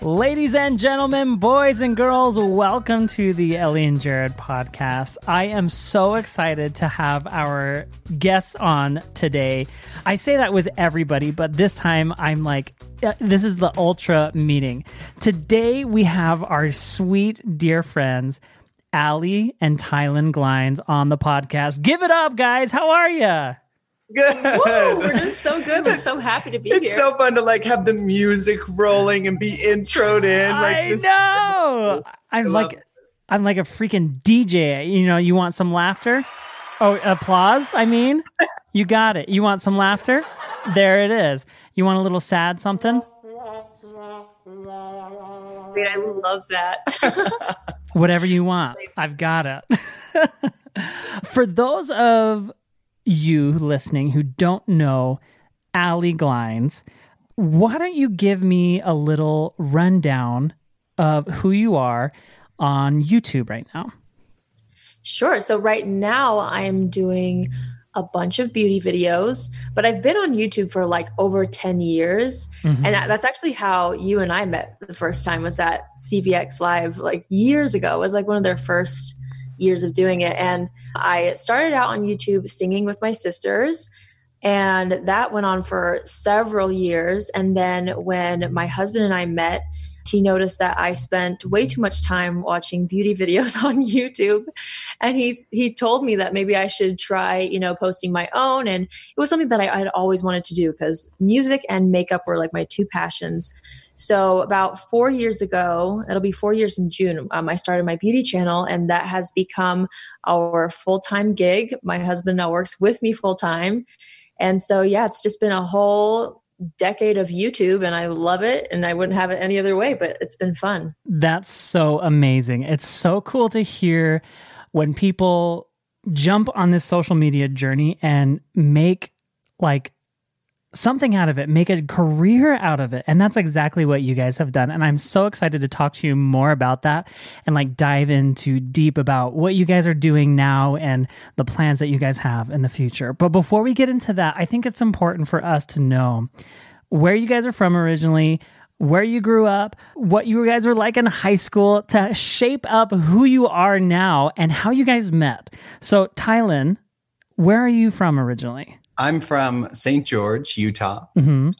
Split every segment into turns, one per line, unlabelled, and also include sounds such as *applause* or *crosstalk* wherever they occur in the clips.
Ladies and gentlemen, boys and girls, welcome to the Ellie and Jared podcast. I am so excited to have our guests on today. I say that with everybody, but this time I'm like, uh, this is the ultra meeting. Today we have our sweet dear friends, Allie and Tylen Glines on the podcast. Give it up, guys. How are you?
Good.
Woo, we're doing so good. We're so happy to be
it's
here.
It's so fun to like have the music rolling and be introed in. Like
I
this.
know. *laughs*
I
I'm
love
like I'm like a freaking DJ. You know, you want some laughter? Oh, applause? I mean, you got it. You want some laughter? There it is. You want a little sad something?
I mean, I love that. *laughs*
Whatever you want. I've got it. *laughs* For those of you listening who don't know Allie Glines, why don't you give me a little rundown of who you are on YouTube right now?
sure. So right now I'm doing a bunch of beauty videos, but I've been on YouTube for like over 10 years.
Mhm.
And that, that's actually how you and I met the first time was at CVX Live like years ago. It was like one of their first years of doing it. And I started out on YouTube singing with my sisters. And that went on for several years. And then when my husband and I met, he noticed that I spent way too much time watching beauty *laughs* videos on YouTube. And he he told me that maybe I should try, you know, posting my own. And it was something that I had always wanted to do because music and makeup were like my two passions. So about four years ago, it'll be four years in June. Um, I started my beauty channel, and that has become our full time gig. My husband now works with me full time, and so yeah, it's just been a whole decade of YouTube, and I love it, and I wouldn't have it any other way. But it's been fun.
That's so amazing. It's so cool to hear when people jump on this social media journey and make like something out of it, make a career out of it. And that's exactly what you guys have done. And I'm so excited to talk to you more about that and like dive into deep about what you guys are doing now and the plans that you guys have in the future. But before we get into that, I think it's important for us to know where you guys are from originally, where you grew up, what you guys were like in high school to shape up who you are now and how you guys met. So, Tylen, where are you from originally?
I'm from St. George, Utah.
hmm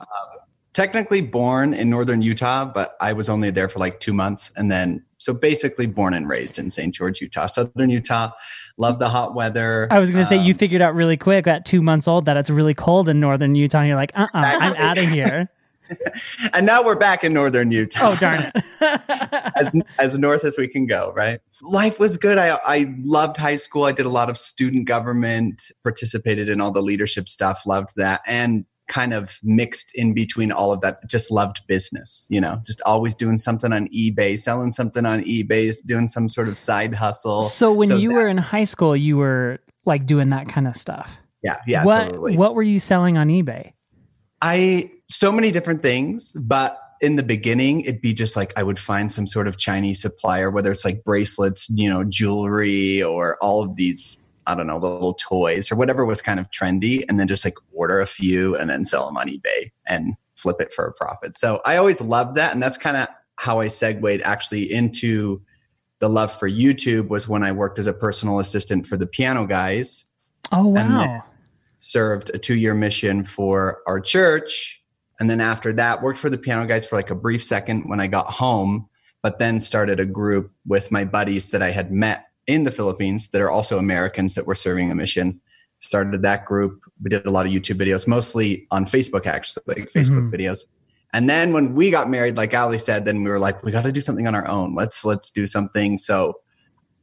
Technically born in northern Utah, but I was only there for like two months. And then, so basically born and raised in St. George, Utah. Southern Utah. Love the hot weather.
I was going to say, you
Um,
figured out really quick at two months old that it's really cold in northern Utah. And you're like, uh uh-uh, uh, i am out of here. *laughs* *laughs*
and now we're back in northern Utah.
oh, darn it. *laughs*
as as north as we can go, right? Life was good. I I loved high school. I did a lot of student government, participated in all the leadership stuff, loved that, and kind of mixed in between all of that. Just loved business, you know, just always doing something on eBay, selling something on eBay, doing some sort of side hustle.
so, when
So
you were in high school, you were like doing that kind of stuff.
Yeah, yeah,
what,
totally.
What were you selling on eBay?
I so many different things, but in the beginning, it'd be just like I would find some sort of Chinese supplier, whether it's like bracelets, you know, jewelry, or all of these, I don't know, little toys or whatever was kind of trendy, and then just like order a few and then sell them on eBay and flip it for a profit. So I always loved that, and that's kind of how I segued actually into the love for YouTube was when I worked as a personal assistant for the piano guys
Oh, wow.
served a two year mission for our church. And then after that, worked for the piano guys for like a brief second when I got home, but then started a group with my buddies that I had met in the Philippines that are also Americans that were serving a mission. Started that group. We did a lot of YouTube videos, mostly on Facebook, actually, like Facebook
Mhm.
videos. And then when we got married, like Allie said, then we were like, we got to do something on our own. Let's let's do something. So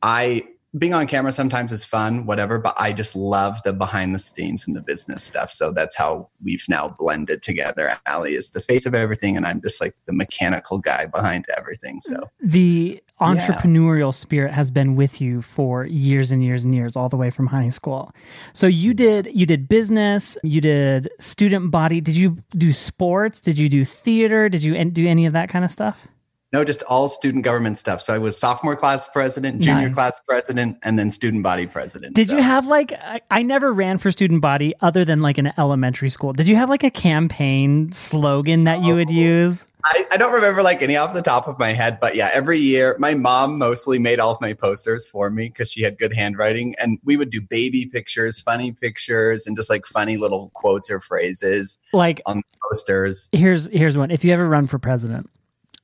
I being on camera sometimes is fun, whatever, but I just love the behind the scenes and the business stuff. So that's how we've now blended together. Allie is the face of everything, and I'm just like the mechanical guy behind everything. So
the entrepreneurial spirit has been with you for years and years and years all the way from high school so you did you did business you did student body did you do sports did you do theater did you do any of that kind of stuff
no, just all student government stuff. So I was sophomore class president, junior
Nice.
class president, and then student body president.
did
So-
you have like I, I never ran for student body other than like an elementary school did you have like a campaign slogan that you would
Oh.
use
I, I don't remember like any off the top of my head, but yeah, every year my mom mostly made all of my posters for me because she had good handwriting. And we would do baby pictures, funny pictures, and just like funny little quotes or phrases
Like
on the posters.
here's here's one. If you ever run for president,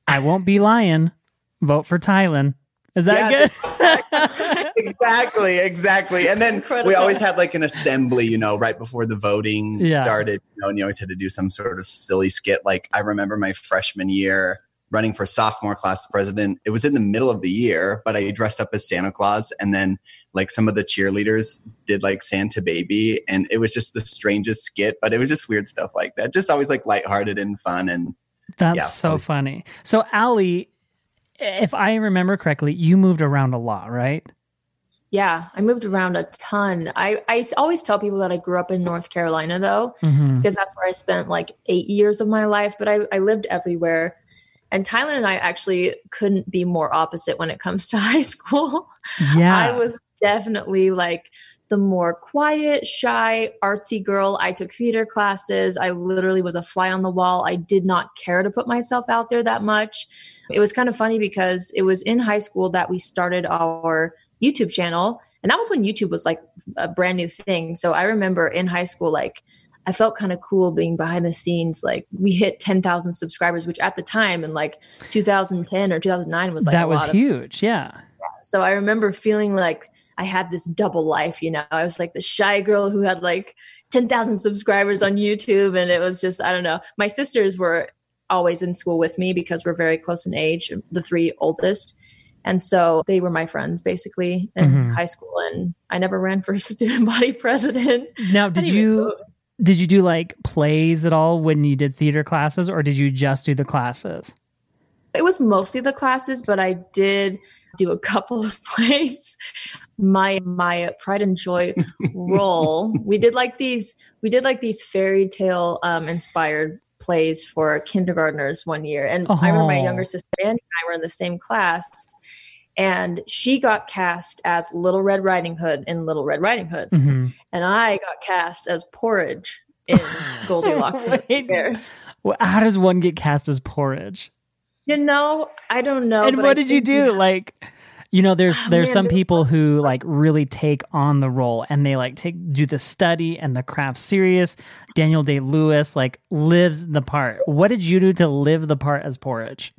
I won't be lying. Vote for Tylen. Is that
Yeah,
good?
exactly, exactly. And then we always had like an assembly, you know, right before the voting
Yeah.
started, you know, and you always had to do some sort of silly skit. Like I remember my freshman year running for sophomore class president. It was in the middle of the year, but I dressed up as Santa Claus and then like some of the cheerleaders did like Santa baby and it was just the strangest skit, but it was just weird stuff like that. Just always like lighthearted and fun and
That's
Yeah,
so
always-
funny. So Allie, if I remember correctly, you moved around a lot, right?
Yeah, I moved around a ton. I, I always tell people that I grew up in North Carolina though,
Mm-hmm.
because that's where I spent like eight years of my life, but I, I lived everywhere. And Tylen and I actually couldn't be more opposite when it comes to *laughs* high school.
Yeah.
I was definitely like the more quiet, shy, artsy girl. I took theater classes. I literally was a fly on the wall. I did not care to put myself out there that much. It was kind of funny because it was in high school that we started our YouTube channel. And that was when YouTube was like a brand new thing. So I remember in high school, like, I felt kind of cool being behind the scenes. Like we hit 10,000 subscribers, which at the time in like 2010 or 2009 was like
that
a
was
of
huge. Yeah.
so I remember feeling like I had this double life, you know. I was like the shy girl who had like 10,000 subscribers on YouTube and it was just I don't know. My sisters were always in school with me because we're very close in age, the three oldest. And so they were my friends basically in
Mhm.
high school and I never ran for *laughs* student body president.
Now, did you did you do like plays at all when you did theater classes, or did you just do the classes?
it was mostly the classes, but I did do a couple of *laughs* plays. My my pride and joy role. *laughs* We did like these. We did like these fairy tale um, inspired plays for kindergartners one year, and I remember my
Oh.
younger sister Annie and I were in the same class, and she got cast as Little Red Riding Hood in Little Red Riding Hood,
hmm
and I got cast as Porridge in *laughs* Goldilocks and the Bears.
Well, how does one get cast as porridge?
You know, I don't know.
and what
I
did you do? Like, you know, there's
Oh,
there's
man,
some people who like really take on the role and they like take do the study and the craft serious. Daniel Day Lewis like lives the part. What did you do to live the part as porridge?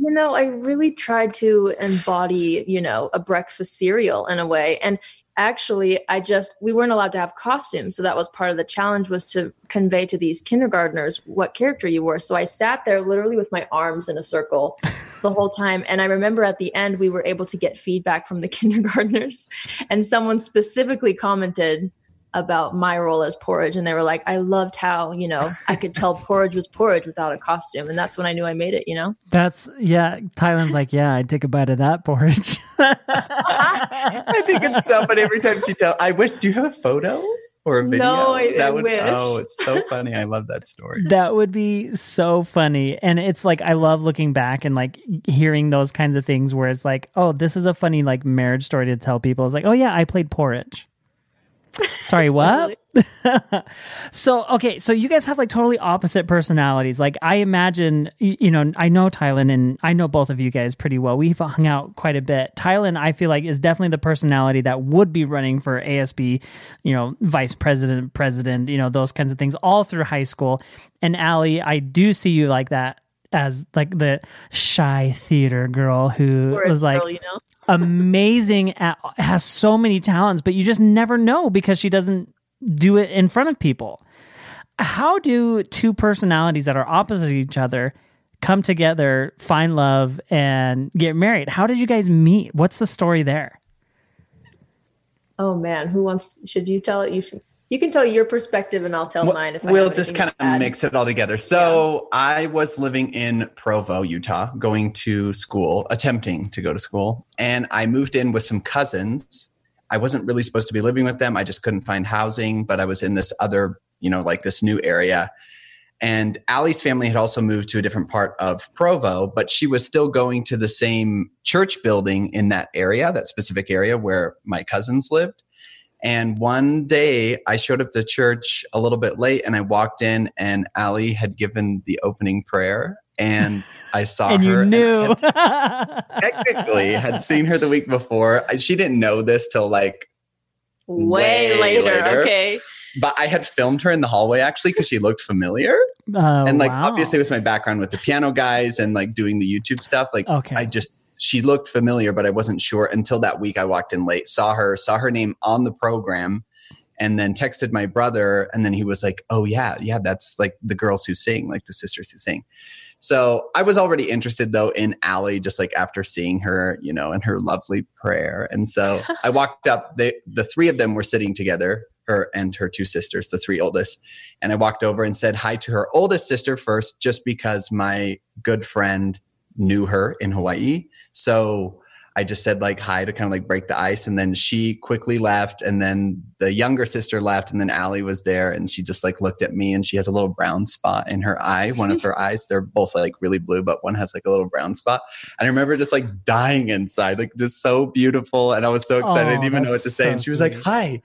You know, I really tried to embody, you know, a breakfast cereal in a way. And actually, I just, we weren't allowed to have costumes. So that was part of the challenge was to convey to these kindergartners what character you were. So I sat there literally with my arms in a circle the *laughs* whole time. And I remember at the end, we were able to get feedback from the *laughs* kindergartners. And someone specifically commented, about my role as porridge and they were like i loved how you know i could tell *laughs* porridge was porridge without a costume and that's when i knew i made it you know
That's yeah. Tylen's like, yeah, I'd take a bite of that porridge. *laughs*
I think it's so funny every time she tells. I wish. Do you have a photo or a video?
No, I- I
would.
wish.
Oh, it's so funny. I love that story.
that would be so funny. And it's like I love looking back and like hearing those kinds of things where it's like, oh, this is a funny like marriage story to tell people. It's like, oh yeah, I played porridge. Sorry, *laughs* what? *laughs* so okay, so you guys have like totally opposite personalities. Like I imagine, you know, I know Tylen and I know both of you guys pretty well. We've hung out quite a bit. Tylen, I feel like, is definitely the personality that would be running for ASB, you know, vice president, president, you know, those kinds of things all through high school. And Allie, I do see you like that as like the shy theater girl who was like
girl, you know
amazing at has so many talents but you just never know because she doesn't do it in front of people how do two personalities that are opposite each other come together find love and get married how did you guys meet what's the story there
Oh man, who wants? Should you tell it? You should. You can tell your perspective, and I'll tell
Well,
mine. If
we'll just kind of mix it all together. So I was living in Provo, Utah, going to school, attempting to go to school, and I moved in with some cousins. I wasn't really supposed to be living with them. I just couldn't find housing, but I was in this other, you know, like this new area. And Allie's family had also moved to a different part of Provo, but she was still going to the same church building in that area, that specific area where my cousins lived. And one day I showed up to church a little bit late and I walked in and Allie had given the opening prayer. and *laughs* I saw
and
her.
you knew.
And *laughs* technically, had seen her the week before. She didn't know this till like
way,
Way
later.
later.
Okay.
but I had filmed her in the hallway actually because she looked familiar.
Oh,
and like
wow.
obviously with my background with the piano guys and like doing the YouTube stuff, like
Okay.
I just she looked familiar, but I wasn't sure until that week I walked in late, saw her, saw her name on the program, and then texted my brother, and then he was like, Oh yeah, yeah, that's like the girls who sing, like the sisters who sing. So I was already interested though in Allie, just like after seeing her, you know, and her lovely prayer. And so *laughs* I walked up. They, the three of them were sitting together, her and her two sisters, the three oldest. And I walked over and said hi to her oldest sister first, just because my good friend knew her in Hawaii. So I just said like hi to kind of like break the ice. And then she quickly left. And then the younger sister left. And then Allie was there and she just like looked at me and she has a little brown spot in her eye. One of *laughs* her eyes, they're both like really blue, but one has like a little brown spot. And I remember just like dying inside, like just so beautiful. And I was so excited. I didn't even know what to say.
so
and she was like, hi.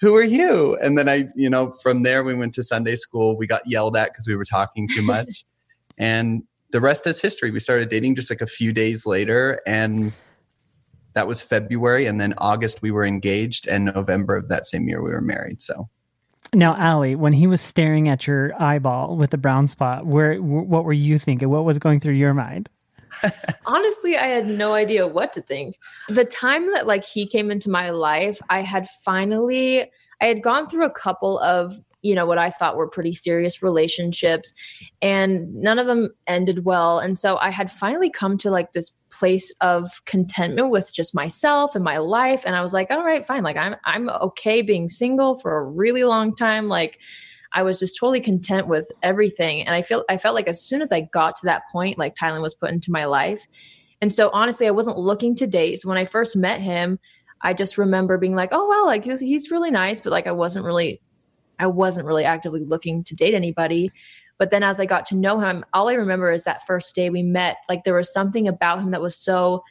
Who are you? And then I, you know, from there we went to Sunday school. We got yelled at because we were talking too much. *laughs* and the rest is history. We started dating just like a few days later, and that was February. And then August, we were engaged, and November of that same year, we were married. So
Now, Allie, when he was staring at your eyeball with the brown spot, where what were you thinking? What was going through your mind? *laughs*
Honestly, I had no idea what to think. The time that like he came into my life, I had finally I had gone through a couple of, you know, what I thought were pretty serious relationships and none of them ended well. And so I had finally come to like this place of contentment with just myself and my life and I was like, all right, fine. Like I'm I'm okay being single for a really long time like I was just totally content with everything. And I feel I felt like as soon as I got to that point, like Tylen was put into my life. And so honestly, I wasn't looking to date. So when I first met him, I just remember being like, oh well, like he's, he's really nice, but like I wasn't really I wasn't really actively looking to date anybody. But then as I got to know him, all I remember is that first day we met, like there was something about him that was so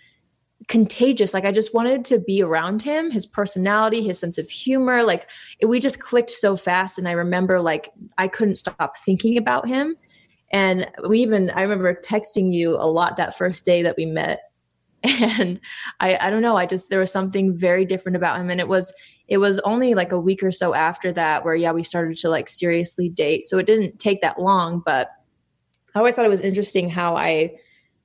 contagious. Like I just wanted to be around him, his personality, his sense of humor. Like it, we just clicked so fast. And I remember like I couldn't stop thinking about him. And we even, I remember texting you a lot that first day that we met. *laughs* And I, I don't know, I just, there was something very different about him. And it was, it was only like a week or so after that where, yeah, we started to like seriously date. So it didn't take that long, but I always thought it was interesting how I,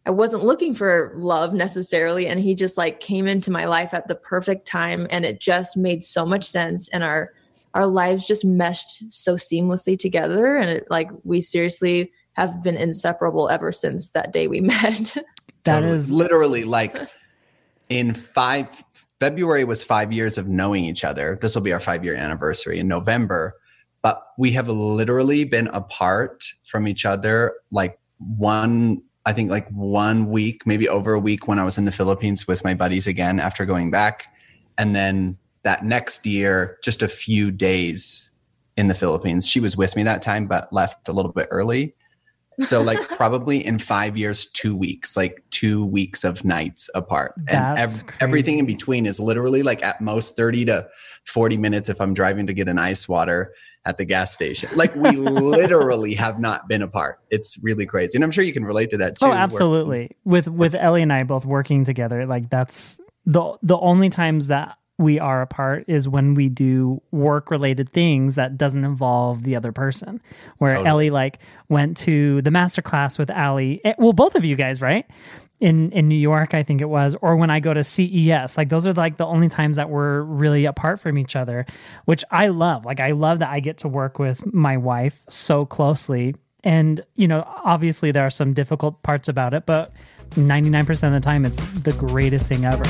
I wasn't looking for love necessarily. And he just like came into my life at the perfect time and it just made so much sense. And our our lives just meshed so seamlessly together. And it like we seriously have been inseparable ever since that day we *laughs* met.
That
Totally.
is
literally like *laughs* in five February was five years of knowing each other. This will be our five year anniversary in November. But we have literally been apart from each other like one, I think like one week, maybe over a week when I was in the Philippines with my buddies again after going back. And then that next year, just a few days in the Philippines. She was with me that time, but left a little bit early. So *laughs* like probably in five years, two weeks, like two weeks of nights apart. And ev- everything in between is literally like at most 30 to 40 minutes if I'm driving to get an ice water at the gas station. Like we *laughs* literally have not been apart. It's really crazy. And I'm sure you can relate to that oh, too.
Oh,
where-
absolutely. With with Ellie and I both working together, like that's the the only times that we are apart is when we do work related things that doesn't involve the other person. Where
Totally.
Ellie like went to the master class with Allie. eh, Well, both of you guys, right? In in New York, I think it was, or when I go to CES. Like those are like the only times that we're really apart from each other, which I love. Like I love that I get to work with my wife so closely and, you know, obviously there are some difficult parts about it, but 99% of the time it's the greatest thing ever.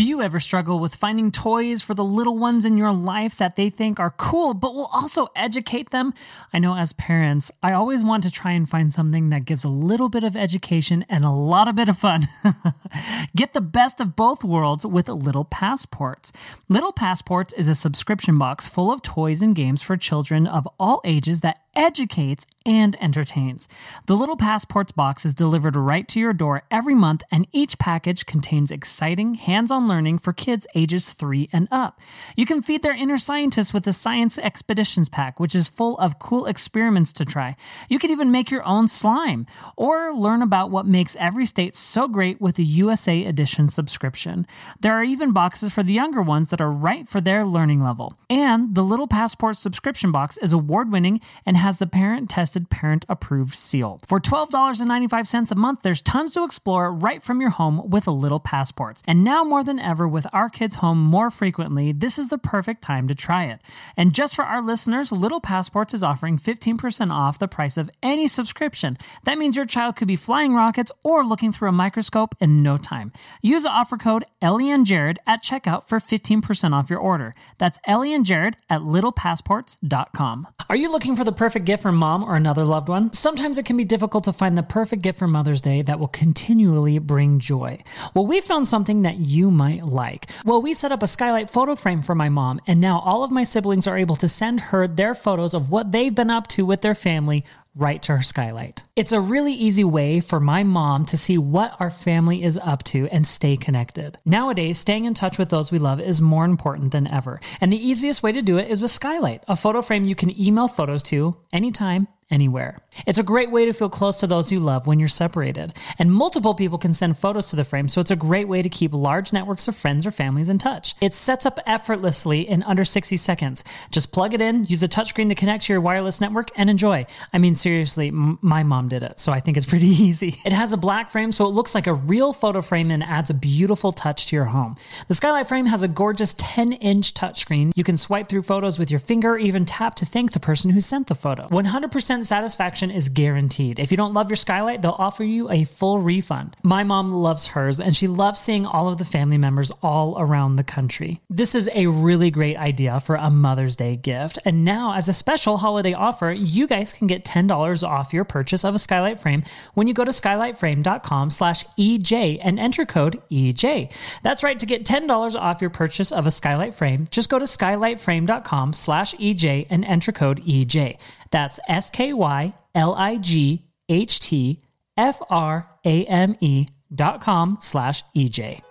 Do you ever struggle with finding toys for the little ones in your life that they think are cool, but will also educate them? I know as parents, I always want to try and find something that gives a little bit of education and a lot of bit of fun. *laughs* Get the best of both worlds with Little Passports. Little Passports is a subscription box full of toys and games for children of all ages that educates, and entertains. The Little Passports box is delivered right to your door every month, and each package contains exciting, hands on learning for kids ages three and up. You can feed their inner scientists with the Science Expeditions pack, which is full of cool experiments to try. You can even make your own slime, or learn about what makes every state so great with the USA Edition subscription. There are even boxes for the younger ones that are right for their learning level. And the Little Passport subscription box is award winning and has the parent tested, parent approved seal. For $12.95 a month, there's tons to explore right from your home with a Little Passports. And now more than ever, with our kids home more frequently, this is the perfect time to try it. And just for our listeners, Little Passports is offering 15% off the price of any subscription. That means your child could be flying rockets or looking through a microscope in no time. Use the offer code Ellie and Jared at checkout for 15% off your order. That's Ellie and Jared at littlepassports.com. Are you looking for the perfect gift for mom or another loved one? Sometimes it can be difficult to find the perfect gift for Mother's Day that will continually bring joy. Well, we found something that you might like. Well, we set up a skylight photo frame for my mom, and now all of my siblings are able to send her their photos of what they've been up to with their family right to her skylight. It's a really easy way for my mom to see what our family is up to and stay connected. Nowadays, staying in touch with those we love is more important than ever. And the easiest way to do it is with Skylight, a photo frame you can email photos to anytime anywhere. It's a great way to feel close to those you love when you're separated. And multiple people can send photos to the frame, so it's a great way to keep large networks of friends or families in touch. It sets up effortlessly in under 60 seconds. Just plug it in, use a touchscreen to connect to your wireless network, and enjoy. I mean, seriously, m- my mom did it, so I think it's pretty *laughs* easy. It has a black frame, so it looks like a real photo frame and adds a beautiful touch to your home. The Skylight frame has a gorgeous 10 inch touchscreen. You can swipe through photos with your finger or even tap to thank the person who sent the photo. 100% satisfaction is guaranteed. If you don't love your skylight, they'll offer you a full refund. My mom loves hers and she loves seeing all of the family members all around the country. This is a really great idea for a Mother's Day gift. And now, as a special holiday offer, you guys can get $10 off your purchase of a skylight frame when you go to skylightframe.com slash EJ and enter code EJ. That's right, to get $10 off your purchase of a skylight frame, just go to skylightframe.com slash EJ and enter code EJ. That's S K Y L I G H T F R A M E dot com slash EJ.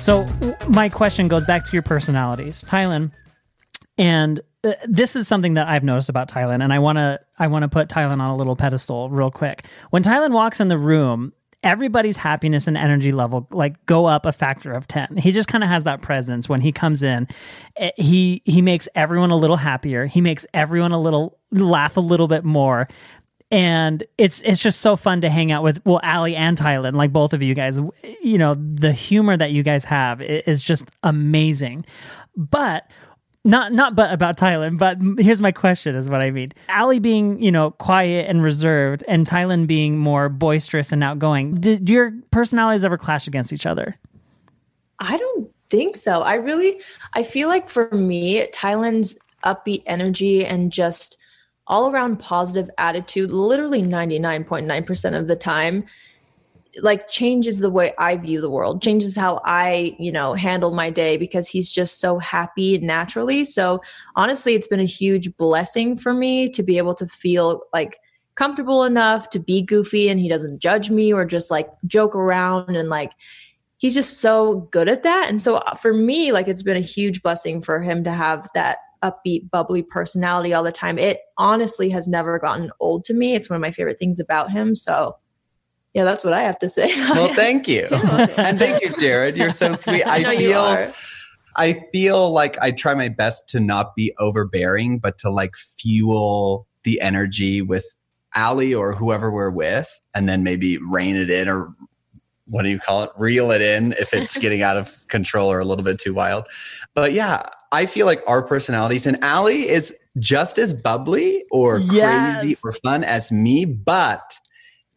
So my question goes back to your personalities, Tylen, and uh, this is something that I've noticed about Tylen, and I want to I want to put Tylen on a little pedestal real quick. When Tylen walks in the room, everybody's happiness and energy level like go up a factor of 10 he just kind of has that presence when he comes in. Eh, he he makes everyone a little happier. He makes everyone a little laugh a little bit more. And it's it's just so fun to hang out with well Allie and Tylen like both of you guys. You know the humor that you guys have is just amazing. But not not but about Tylen, but here's my question is what I mean. Allie being, you know, quiet and reserved and Tylen being more boisterous and outgoing. Did, do your personalities ever clash against each other?
I don't think so. I really, I feel like for me, Tylen's upbeat energy and just all around positive attitude, literally 99.9% of the time, like changes the way I view the world, changes how I, you know, handle my day because he's just so happy naturally. So honestly, it's been a huge blessing for me to be able to feel like comfortable enough to be goofy and he doesn't judge me or just like joke around and like he's just so good at that. And so uh, for me, like it's been a huge blessing for him to have that upbeat, bubbly personality all the time. It honestly has never gotten old to me. It's one of my favorite things about him. So yeah, that's what I have to say. *laughs*
Well, thank you. *laughs* and thank you, Jared. You're so sweet. *laughs* I, feel. I feel like I try my best to not be overbearing, but to like fuel the energy with Allie or whoever we're with, and then maybe rein it in or what do you call it? Reel it in if it's getting out of control or a little bit too wild. But yeah, I feel like our personalities and Allie is just as bubbly or
Yes.
crazy or fun as me, but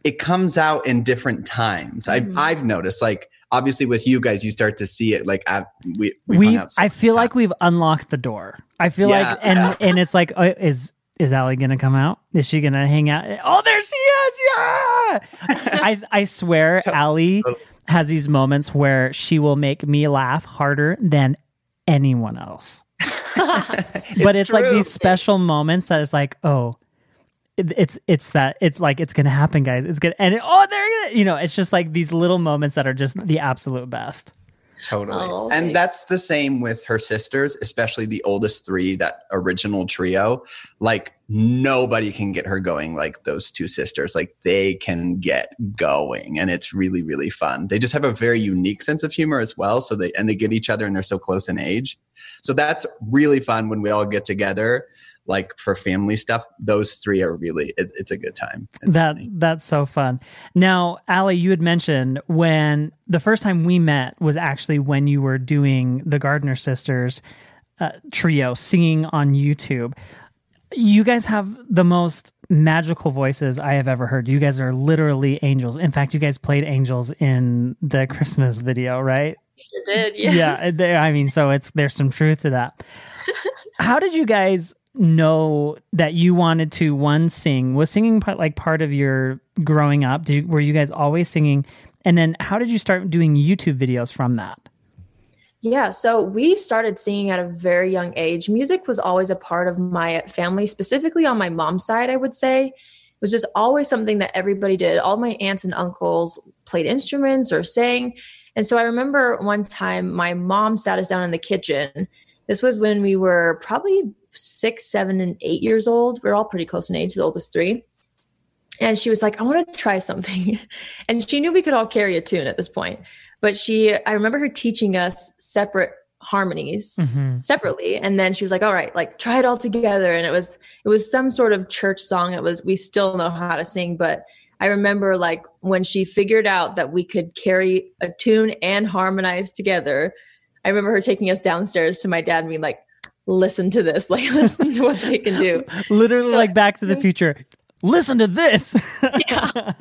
it comes out in different times.
Mhm.
I've I've noticed like obviously with you guys you start to see it like at, we we
We,
so
I feel
much
like we've unlocked the door. I feel
Yeah,
like, and
yeah.
and it's like, uh, is is Allie gonna come out? Is she gonna hang out? Oh, there she is! Yeah. I I swear, *laughs*
Tell- Allie
has these moments where she will make me laugh harder than anyone else. *laughs* but it's like these special moments that it's like, oh, it, it's it's that it's like it's gonna happen, guys. It's gonna and it, oh, they're gonna you know, it's just like these little moments that are just the absolute best.
Totally.
Oh,
and
thanks.
that's the same with her sisters, especially the oldest three, that original trio. Like nobody can get her going like those two sisters. Like they can get going and it's really, really fun. They just have a very unique sense of humor as well. So they and they get each other and they're so close in age. So that's really fun when we all get together. Like for family stuff, those three are really it, it's a good time. It's
that
funny.
that's so fun. Now, Allie, you had mentioned when the first time we met was actually when you were doing the Gardiner Sisters uh, trio singing on YouTube. You guys have the most magical voices I have ever heard. You guys are literally angels. In fact, you guys played angels in the Christmas video, right?
You did, yes.
Yeah, they- I mean, so it's there's some truth to that. *laughs* How did you guys know that you wanted to one sing? Was singing part, like part of your growing up? Did you, were you guys always singing? And then how did you start doing YouTube videos from that?
Yeah, so we started singing at a very young age. Music was always a part of my family, specifically on my mom's side, I would say. It was just always something that everybody did. All my aunts and uncles played instruments or sang. And so I remember one time my mom sat us down in the kitchen. This was when we were probably six, seven, and eight years old. We are all pretty close in age, the oldest three. And she was like, I want to try something. *laughs* And she knew we could all carry a tune at this point but she i remember her teaching us separate harmonies
Mhm.
separately and then she was like all right like try it all together and it was it was some sort of church song it was we still know how to sing but i remember like when she figured out that we could carry a tune and harmonize together i remember her taking us downstairs to my dad and being like listen to this *laughs* like listen to what they can do
Literally,
So-
like Back to the mm-hmm. Future. Listen to this. *laughs* yeah.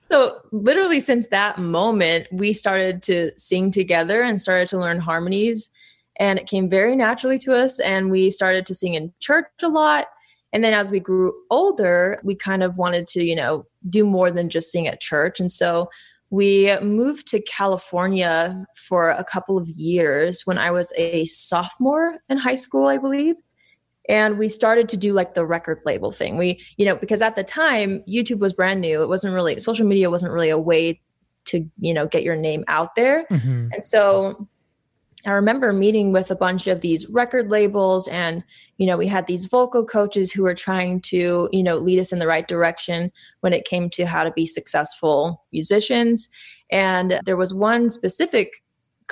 So, literally, since that moment, we started to sing together and started to learn harmonies. And it came very naturally to us. And we started to sing in church a lot. And then as we grew older, we kind of wanted to, you know, do more than just sing at church. And so we moved to California for a couple of years when I was a sophomore in high school, I believe. And we started to do like the record label thing. We you know because at the time youtube was brand new. It wasn't really social media wasn't really a way to you know get your name out there.
Mhm.
and so i remember meeting with a bunch of these record labels and you know we had these vocal coaches who were trying to you know lead us in the right direction when it came to how to be successful musicians and there was one specific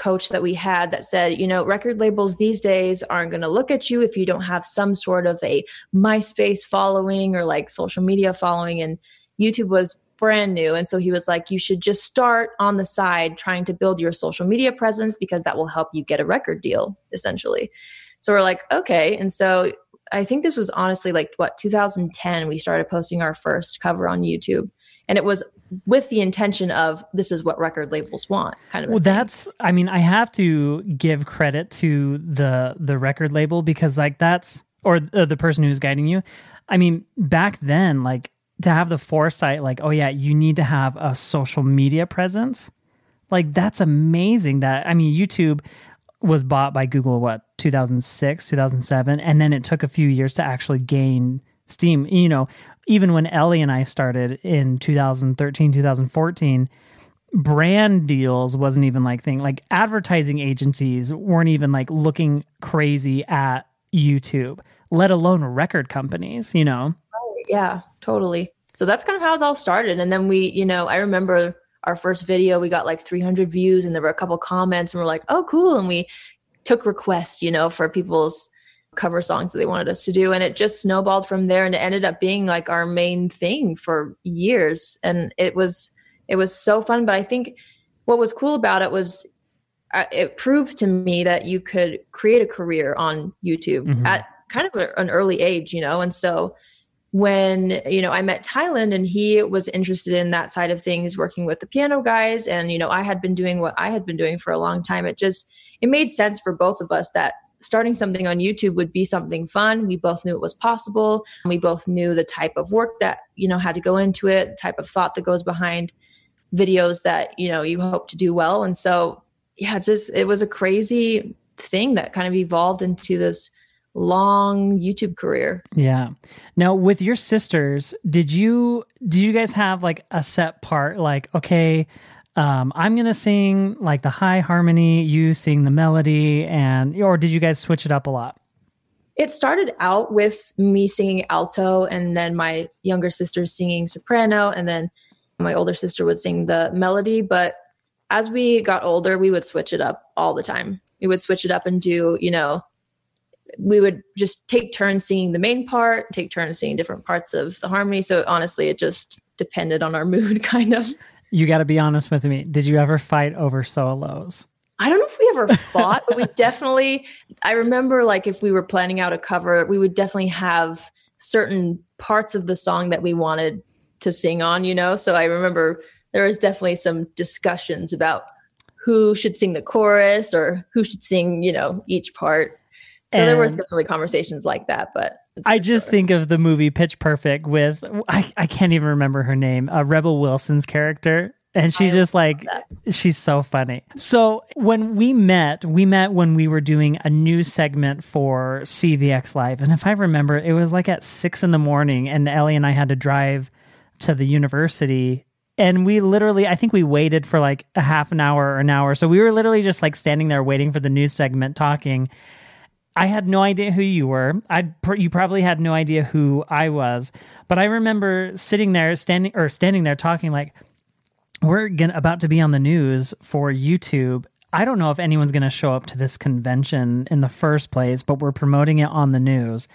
coach that we had that said, you know, record labels these days aren't going to look at you if you don't have some sort of a MySpace following or like social media following. And YouTube was brand new. And so he was like, you should just start on the side trying to build your social media presence because that will help you get a record deal, essentially. So we're like, okay. And so I think this was honestly like what 2010 we started posting our first cover on YouTube. And it was with the intention of this is what record labels want, kind of.
Well, that's. I mean, I have to give credit to the the record label because, like, that's or uh, the person who's guiding you. I mean, back then, like, to have the foresight, like, oh yeah, you need to have a social media presence. Like, that's amazing. That I mean, YouTube was bought by Google what 2006, 2007, and then it took a few years to actually gain steam. You know, even when Ellie and I started in 2013, 2014 brand deals wasn't even like thing like advertising agencies weren't even like looking crazy at YouTube let alone record companies you know
Yeah, totally. So that's kind of how it all started. And then we, you know, I remember our first video, we got like 300 views and there were a couple comments and we're like, oh, cool. And we took requests, you know, for people's cover songs that they wanted us to do. And it just snowballed from there and it ended up being like our main thing for years. And it was, it was so fun. But I think what was cool about it was uh, it proved to me that you could create a career on YouTube
Mhm.
at kind of a, an early age, you know? And so when, you know, I met Tylen and he was interested in that side of things, working with the piano guys. And, you know, I had been doing what I had been doing for a long time. It just, it made sense for both of us that starting something on YouTube would be something fun. We both knew it was possible. We both knew the type of work that, you know, had to go into it, type of thought that goes behind videos that, you know, you hope to do well. And so, yeah, it's just, it was a crazy thing that kind of evolved into this long YouTube career.
Yeah. Now with your sisters, did you did you guys have like a set part like okay, um, I'm gonna sing like the high harmony, you sing the melody, and or did you guys switch it up a lot?
It started out with me singing alto, and then my younger sister singing soprano, and then my older sister would sing the melody. But as we got older, we would switch it up all the time. We would switch it up and do, you know, we would just take turns singing the main part, take turns singing different parts of the harmony. So honestly, it just depended on our *laughs* mood, kind of.
You got to be honest with me. Did you ever fight over solos?
I don't know if we ever fought, but we *laughs* definitely, I remember like if we were planning out a cover, we would definitely have certain parts of the song that we wanted to sing on, you know? So I remember there was definitely some discussions about who should sing the chorus or who should sing, you know, each part. So and there were definitely conversations like that, but
I just sure. think of the movie Pitch Perfect with I, I can't even remember her name, uh, Rebel Wilson's character. And she's I just like that. she's so funny. So when we met, we met when we were doing a new segment for CVX Live. And if I remember, it was like at six in the morning and Ellie and I had to drive to the university and we literally i think we waited for like a half an hour or an hour so we were literally just like standing there waiting for the news segment talking I had no idea who you were. I you probably had no idea who I was, but I remember sitting there, standing or standing there, talking like, "We're gonna, about to be on the news for YouTube." I don't know if anyone's going to show up to this convention in the first place, but we're promoting it on the news.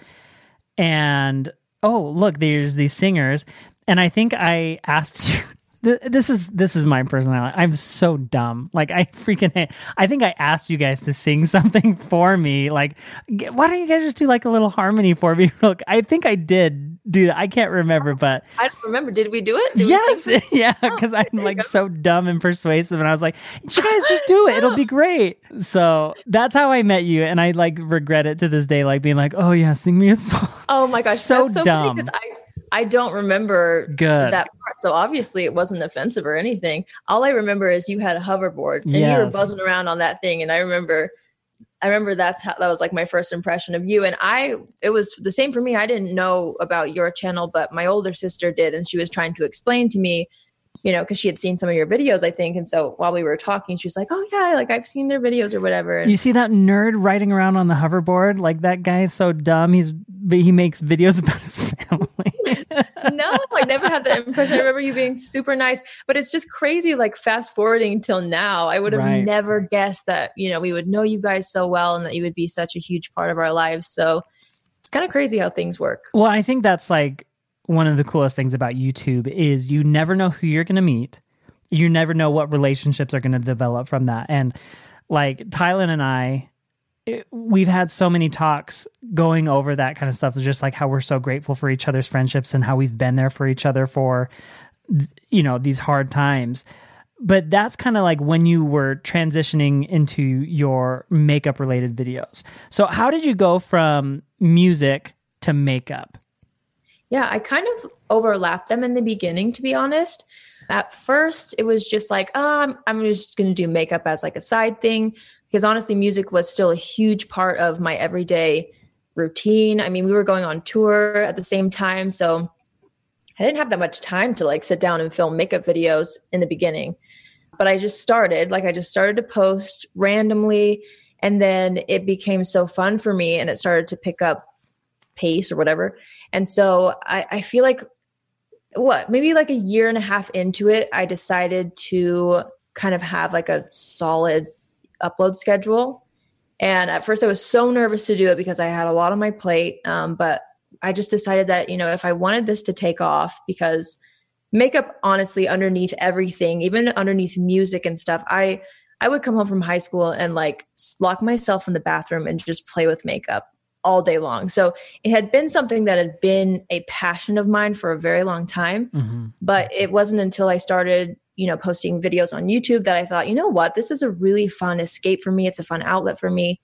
And oh, look, there's these singers, and I think I asked *laughs* you this is this is my personality. I'm so dumb. Like I freaking I think I asked you guys to sing *laughs* something for me. Like why don't you guys just do like a little harmony for me? *laughs* Look, I think I did do that. I can't remember, oh, but
I don't remember. Did we do it? Did
yes, *laughs* yeah. Because oh, I'm like so dumb and persuasive, and I was like, you guys just do it. It'll be great. So that's how I met you, and I like regret it to this day. Like being like, oh yeah, sing me a song.
Oh my gosh, so, so dumb. Because I I don't remember
Good.
that part. So obviously it wasn't offensive or anything. All I remember is you had a hoverboard and yes. you were buzzing around on that thing. And I remember I remember that's how that was like my first impression of you. And I it was the same for me. I didn't know about your channel, but my older sister did, and she was trying to explain to me you know, because she had seen some of your videos, I think. And so while we were talking, she was like, "Oh yeah, like I've seen their videos or whatever." And
you see that nerd riding around on the hoverboard? Like that guy is so dumb. He's he makes videos about his *laughs* family.
No, I never had that impression. I remember you being super nice, but it's just crazy. Like fast forwarding till now, I would have right. never guessed that you know we would know you guys so well and that you would be such a huge part of our lives. So it's kind of crazy how things work.
Well, I think that's like one of the coolest things about YouTube is you never know who you're going to meet. You never know what relationships are going to develop from that. And like Tylen and I, it, we've had so many talks going over that kind of stuff, just like how we're so grateful for each other's friendships and how we've been there for each other for, you know, these hard times. But that's kind of like when you were transitioning into your makeup related videos. So, how did you go from music to makeup?
Yeah, I kind of overlapped them in the beginning, to be honest. At first, it was just like, oh, I'm, I'm just going to do makeup as like a side thing because honestly, music was still a huge part of my everyday routine. I mean, we were going on tour at the same time. So I didn't have that much time to like sit down and film makeup videos in the beginning. But I just started, like, I just started to post randomly. And then it became so fun for me and it started to pick up pace or whatever. And so I, I feel like what maybe like a year and a half into it, I decided to kind of have like a solid upload schedule. And at first, I was so nervous to do it because I had a lot on my plate. Um, but I just decided that, you know, if I wanted this to take off, because makeup, honestly, underneath everything, even underneath music and stuff, I, I would come home from high school and like lock myself in the bathroom and just play with makeup all day long. So it had been something that had been a passion of mine for a very long time. Mm-hmm. But it wasn't until I started, you know, posting videos on YouTube that I thought, you know what, this is a really fun escape for me. It's a fun outlet for me.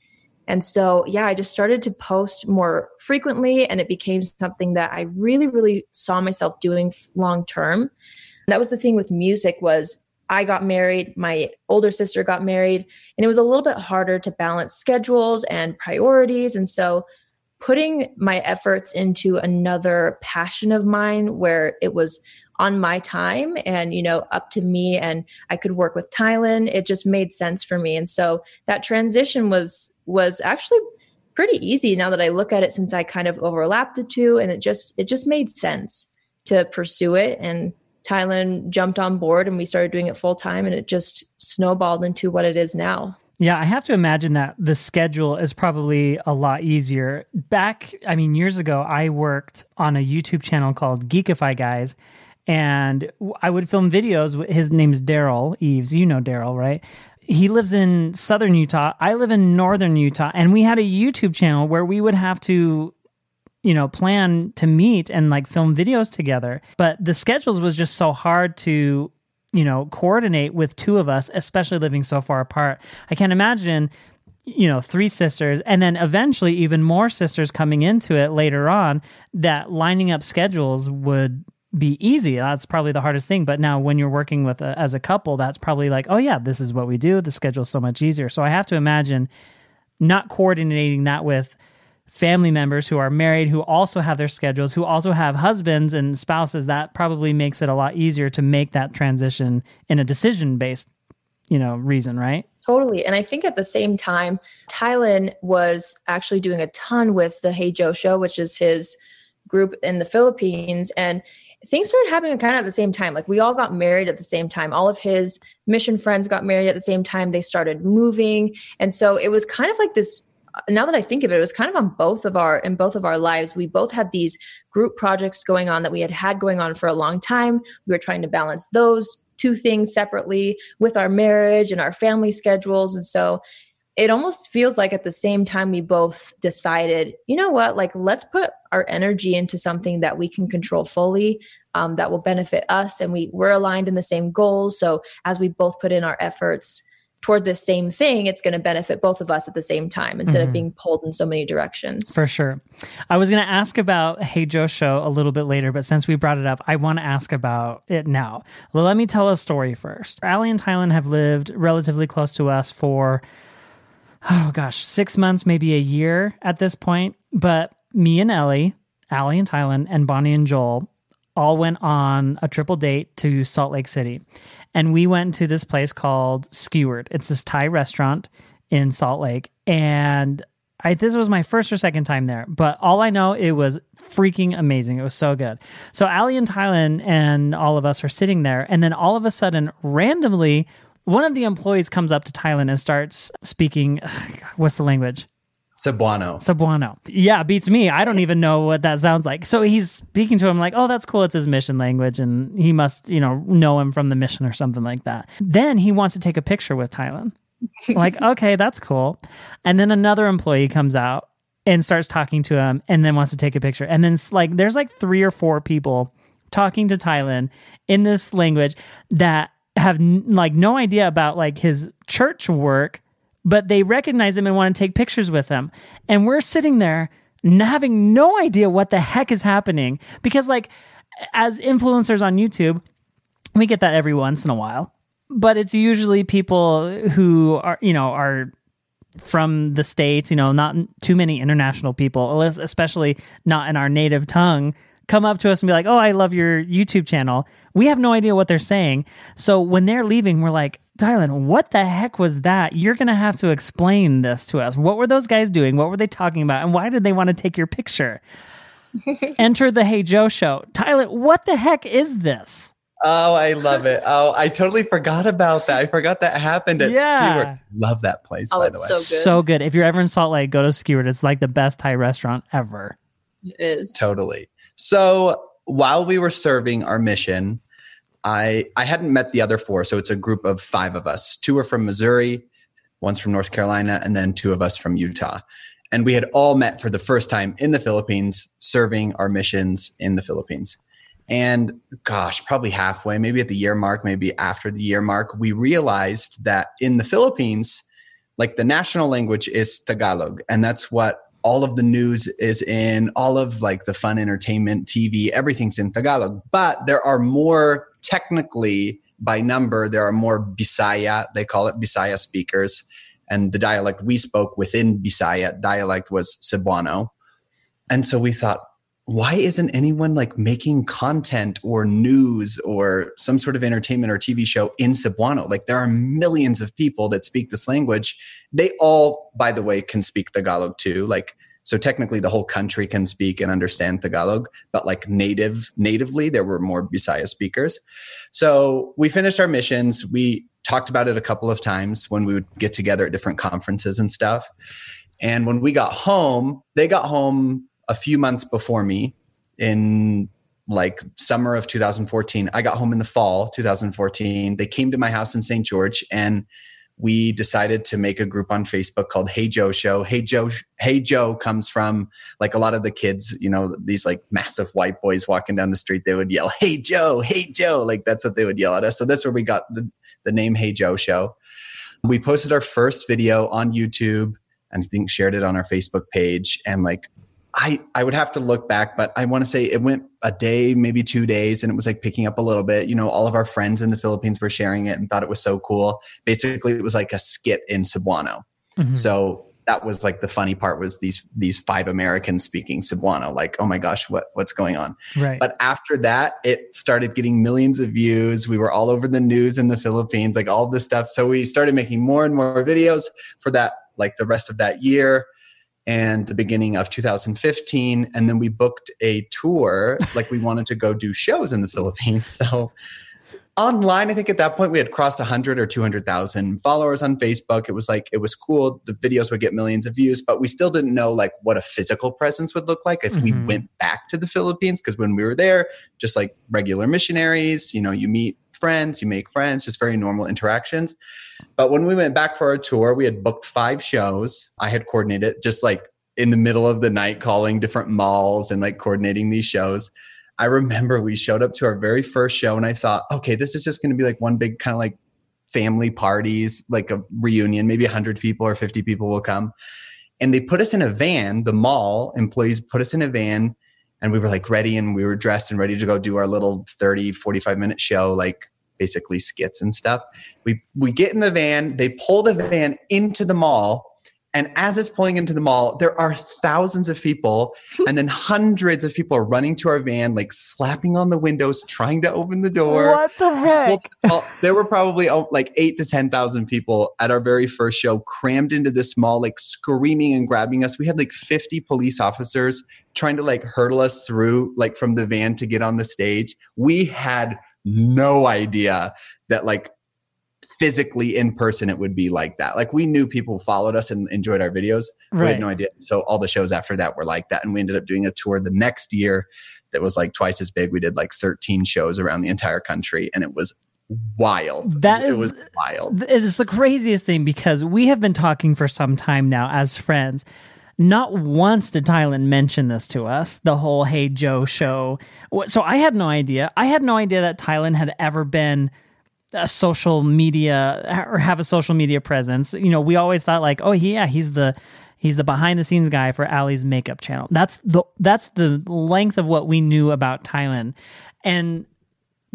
And so, yeah, I just started to post more frequently and it became something that I really, really saw myself doing long term. That was the thing with music was I got married, my older sister got married, and it was a little bit harder to balance schedules and priorities. And so putting my efforts into another passion of mine where it was on my time and you know up to me and i could work with Tylen it just made sense for me and so that transition was was actually pretty easy now that i look at it since i kind of overlapped the two and it just it just made sense to pursue it and Tylen jumped on board and we started doing it full time and it just snowballed into what it is now.
Yeah, I have to imagine that the schedule is probably a lot easier. Back, I mean, years ago, I worked on a YouTube channel called Geekify Guys, and I would film videos. His name's Daryl Eves. You know Daryl, right? He lives in southern Utah. I live in northern Utah, and we had a YouTube channel where we would have to you know, plan to meet and like film videos together. But the schedules was just so hard to, you know, coordinate with two of us, especially living so far apart. I can't imagine, you know, three sisters and then eventually even more sisters coming into it later on that lining up schedules would be easy. That's probably the hardest thing. But now when you're working with a, as a couple, that's probably like, oh yeah, this is what we do. The schedule's so much easier. So I have to imagine not coordinating that with family members who are married who also have their schedules who also have husbands and spouses that probably makes it a lot easier to make that transition in a decision based you know reason right
Totally. And I think at the same time, Tylen was actually doing a ton with the Hey Joe show, which is his group in the Philippines. And things started happening kind of at the same time. Like we all got married at the same time. All of his mission friends got married at the same time. They started moving. And so it was kind of like this now that I think of it, it was kind of on both of our in both of our lives. We both had these group projects going on that we had had going on for a long time. We were trying to balance those two things separately with our marriage and our family schedules, and so it almost feels like at the same time we both decided, you know what, like let's put our energy into something that we can control fully. Um, that will benefit us and we we're aligned in the same goals so as we both put in our efforts toward the same thing, it's going to benefit both of us at the same time instead mm-hmm. of being pulled in so many directions.
For sure. I was going to ask about Hey Joe show a little bit later, but since we brought it up, I want to ask about it now. Well, let me tell a story first. Allie and Tylen have lived relatively close to us for, oh gosh, six months, maybe a year at this point. But me and Ellie, Allie and Tylen, and Bonnie and Joel all went on a triple date to Salt Lake City and we went to this place called Skewered. It's this Thai restaurant in Salt Lake, and I, this was my first or second time there, but all I know it was freaking amazing. It was so good. So Allie and Tylen and all of us are sitting there, and then all of a sudden, randomly, one of the employees comes up to Tylen and starts speaking. *sighs* What's the language?
Cebuano.
Cebuano. Yeah, beats me. I don't even know what that sounds like. So he's speaking to him like, oh, that's cool. It's his mission language. And he must, you know, know him from the mission or something like that. Then he wants to take a picture with Tylen. *laughs* like, okay, that's cool. And then another employee comes out and starts talking to him and then wants to take a picture. And then, like, there's like three or four people talking to Tylen in this language that have like no idea about like his church work but they recognize him and want to take pictures with him. And we're sitting there having no idea what the heck is happening because, like, as influencers on YouTube, we get that every once in a while, but it's usually people who are, you know, are from the States, you know, not too many international people, especially not in our native tongue come up to us and be like, "Oh, I love your YouTube channel." We have no idea what they're saying. So when they're leaving, we're like, "Tylen, what the heck was that? You're going to have to explain this to us. What were those guys doing? What were they talking about? And why did they want to take your picture?" *laughs* Enter the Hey Joe show. Tylen, what the heck is this?
Oh, I love it. Oh, I totally forgot about that. I forgot that happened at yeah. Skewered. Love that place, oh, by the way.
So good.
so good. If you're ever in Salt Lake, go to Skewered. It's like the best Thai restaurant ever.
It is.
Totally. So while we were serving our mission, I I hadn't met the other four, so it's a group of five of us. Two are from Missouri, one's from North Carolina, and then two of us from Utah. And we had all met for the first time in the Philippines, serving our missions in the Philippines. And gosh, probably halfway, maybe at the year mark, maybe after the year mark, we realized that in the Philippines, like the national language is Tagalog, and that's what all of the news is in all of like the fun entertainment tv everything's in tagalog but there are more technically by number, there are more Bisaya, they call it Bisaya speakers. And the dialect we spoke within Bisaya dialect was Cebuano. And so we thought, why isn't anyone like making content or news or some sort of entertainment or TV show in Cebuano? Like there are millions of people that speak this language. They all, by the way, can speak Tagalog too. Like so technically the whole country can speak and understand Tagalog, but like native natively there were more Bisaya speakers. So we finished our missions. We talked about it a couple of times when we would get together at different conferences and stuff. And when we got home, they got home a few months before me in like summer of 2014. I got home in the fall 2014. They came to my house in St. George and we decided to make a group on Facebook called Hey Joe Show. Hey Joe Hey Joe comes from like a lot of the kids, you know, these like massive white boys walking down the street, they would yell, Hey Joe, Hey Joe. Like that's what they would yell at us. So that's where we got the, the name Hey Joe Show. We posted our first video on YouTube and think shared it on our Facebook page. And like I I would have to look back, but I want to say it went a day, maybe two days, and it was like picking up a little bit. You know, all of our friends in the Philippines were sharing it and thought it was so cool. Basically, it was like a skit in Cebuano. Mm-hmm. So that was like the funny part was these these five Americans speaking Cebuano. Like, oh my gosh, what what's going on?
Right.
But after that, it started getting millions of views. We were all over the news in the Philippines, like all this stuff. So we started making more and more videos for that, like the rest of that year and the beginning of 2015 and then we booked a tour like we wanted to go do shows in the *laughs* philippines. So online i think at that point we had crossed 100 or 200000 followers on facebook. It was like it was cool. The videos would get millions of views but we still didn't know like what a physical presence would look like if mm-hmm. we went back to the philippines because when we were there just like regular missionaries you know you meet friends, you make friends, just very normal interactions. But when we went back for our tour, we had booked five shows. I had coordinated just like in the middle of the night calling different malls and like coordinating these shows. I remember we showed up to our very first show and I thought, okay, this is just going to be like one big kind of like family parties, like a reunion, maybe 100 people or 50 people will come. And they put us in a van, the mall employees put us in a van and we were like ready and we were dressed and ready to go do our little 30 45 minute show like basically skits and stuff. We we get in the van, they pull the van into the mall. And as it's pulling into the mall, there are thousands of people, *laughs* and then hundreds of people are running to our van, like slapping on the windows, trying to open the door.
What the heck?
Well, there were probably oh, like eight to 10,000 people at our very first show crammed into this mall, like screaming and grabbing us. We had like 50 police officers trying to like hurdle us through, like from the van to get on the stage. We had no idea that like physically in person it would be like that. Like we knew people followed us and enjoyed our videos. Right. We had no idea. So all the shows after that were like that. And we ended up doing a tour the next year that was like twice as big. We did like 13 shows around the entire country and it was wild.
That is
it was wild.
It's the craziest thing because we have been talking for some time now as friends not once did Tylen mention this to us, the whole Hey Joe show. So I had no idea. I had no idea that Tylen had ever been a social media or have a social media presence. You know, we always thought like, oh yeah, he's the he's the behind the scenes guy for Allie's makeup channel. That's the that's the length of what we knew about Tylen. And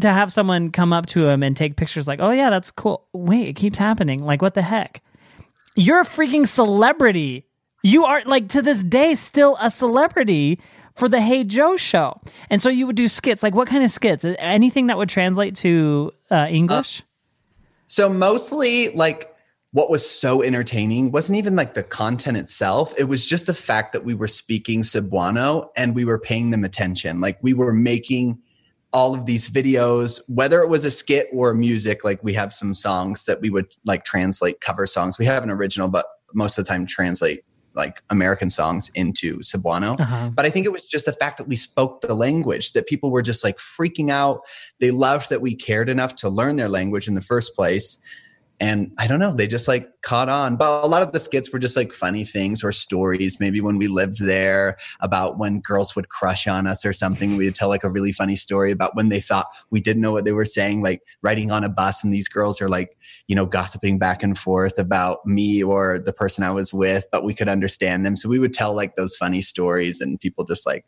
to have someone come up to him and take pictures like, oh yeah, that's cool. Wait, it keeps happening. Like what the heck? You're a freaking celebrity. You are like to this day still a celebrity for the Hey Joe show. And so you would do skits. Like what kind of skits? Anything that would translate to uh, English? Uh,
so mostly like what was so entertaining wasn't even like the content itself. It was just the fact that we were speaking Cebuano and we were paying them attention. Like we were making all of these videos, whether it was a skit or music, like we have some songs that we would like translate cover songs. We have an original, but most of the time translate like American songs into Cebuano. Uh-huh. But I think it was just the fact that we spoke the language that people were just like freaking out. They loved that we cared enough to learn their language in the first place. And I don't know, they just like caught on. But a lot of the skits were just like funny things or stories. Maybe when we lived there about when girls would crush on us or something, we would tell like a really funny story about when they thought we didn't know what they were saying, like riding on a bus and these girls are like you know, gossiping back and forth about me or the person I was with, but we could understand them. So we would tell like those funny stories and people just like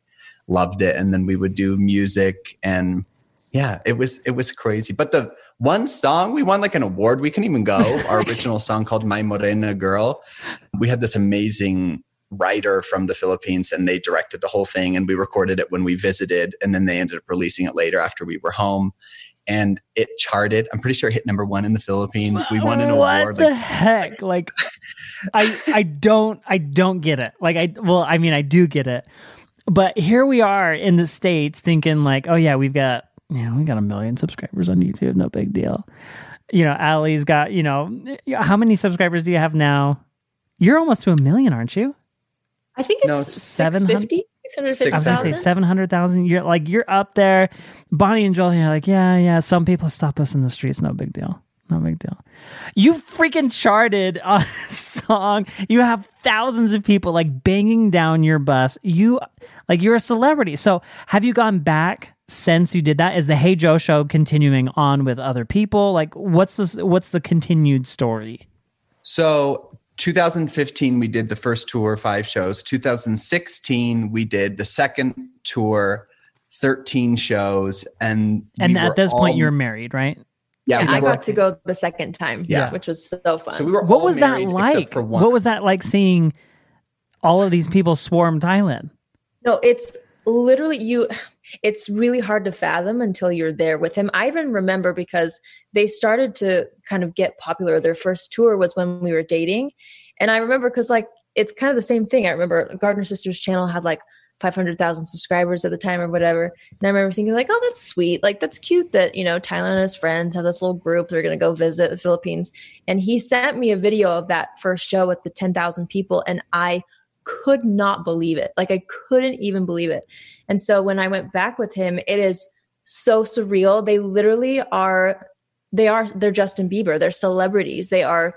loved it. And then we would do music and yeah, it was it was crazy. But the one song. We won like an award. We can even go. *laughs* Our original song called My Morena Girl. We had this amazing writer from the Philippines and they directed the whole thing and we recorded it when we visited and then they ended up releasing it later after we were home and it charted. I'm pretty sure it hit number one in the Philippines. We won an
what
award.
the
Like,
heck? Like, *laughs* I I don't I don't get it. Like I well, I mean I do get it, but here we are in the states thinking like, oh yeah, we've got you know we got a million subscribers on YouTube, no big deal. You know, Allie's got you know how many subscribers do you have now? You're almost to a million, aren't you?
I think it's
No, it's
750,
I was gonna say seven hundred thousand. You're like you're up there. Bonnie and Joel, you're like, yeah, yeah. Some people stop us in the streets. No big deal. No big deal. You freaking charted a *laughs* song. You have thousands of people like banging down your bus. You like you're a celebrity. So have you gone back since you did that? Is the Hey Joe show continuing on with other people? Like what's the what's the continued story?
So 2015, we did the first tour, five shows. 2016, we did the second tour, 13 shows. And
And
we
at
were
this point, you're married, right?
yeah,
Yeah,
we
I
were-
got to go the second time,
Yeah.
which was so fun.
So we were
What was that like?
for one.
What was that like seeing all of these people swarm Tylen?
No, it's literally you. It's really hard to fathom until you're there with him. I even remember because they started to kind of get popular. Their first tour was when we were dating. And I remember because, like, it's kind of the same thing. I remember Gardiner Sisters channel had like 500,000 subscribers at the time or whatever. And I remember thinking, like, oh, that's sweet. Like, that's cute that, you know, Tylen and his friends have this little group. They're going to go visit the Philippines. And he sent me a video of that first show with the 10,000 people. And I could not believe it. Like I couldn't even believe it. And so when I went back with him, it is so surreal. They literally are they are they're Justin Bieber. They're celebrities. They are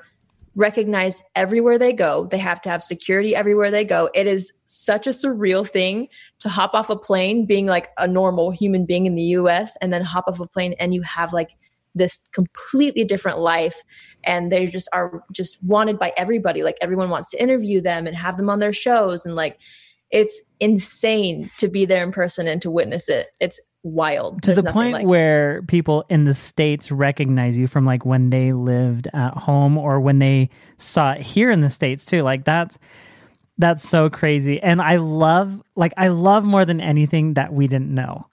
recognized everywhere they go. They have to have security everywhere they go. It is such a surreal thing to hop off a plane being like a normal human being in the US and then hop off a plane and you have like this completely different life and they just are just wanted by everybody like everyone wants to interview them and have them on their shows and like it's insane to be there in person and to witness it it's wild
To
There's
the point
like
where people in the States recognize you from like when they lived at home or when they saw it here in the States too. Like that's that's so crazy. And I love like I love more than anything that we didn't know.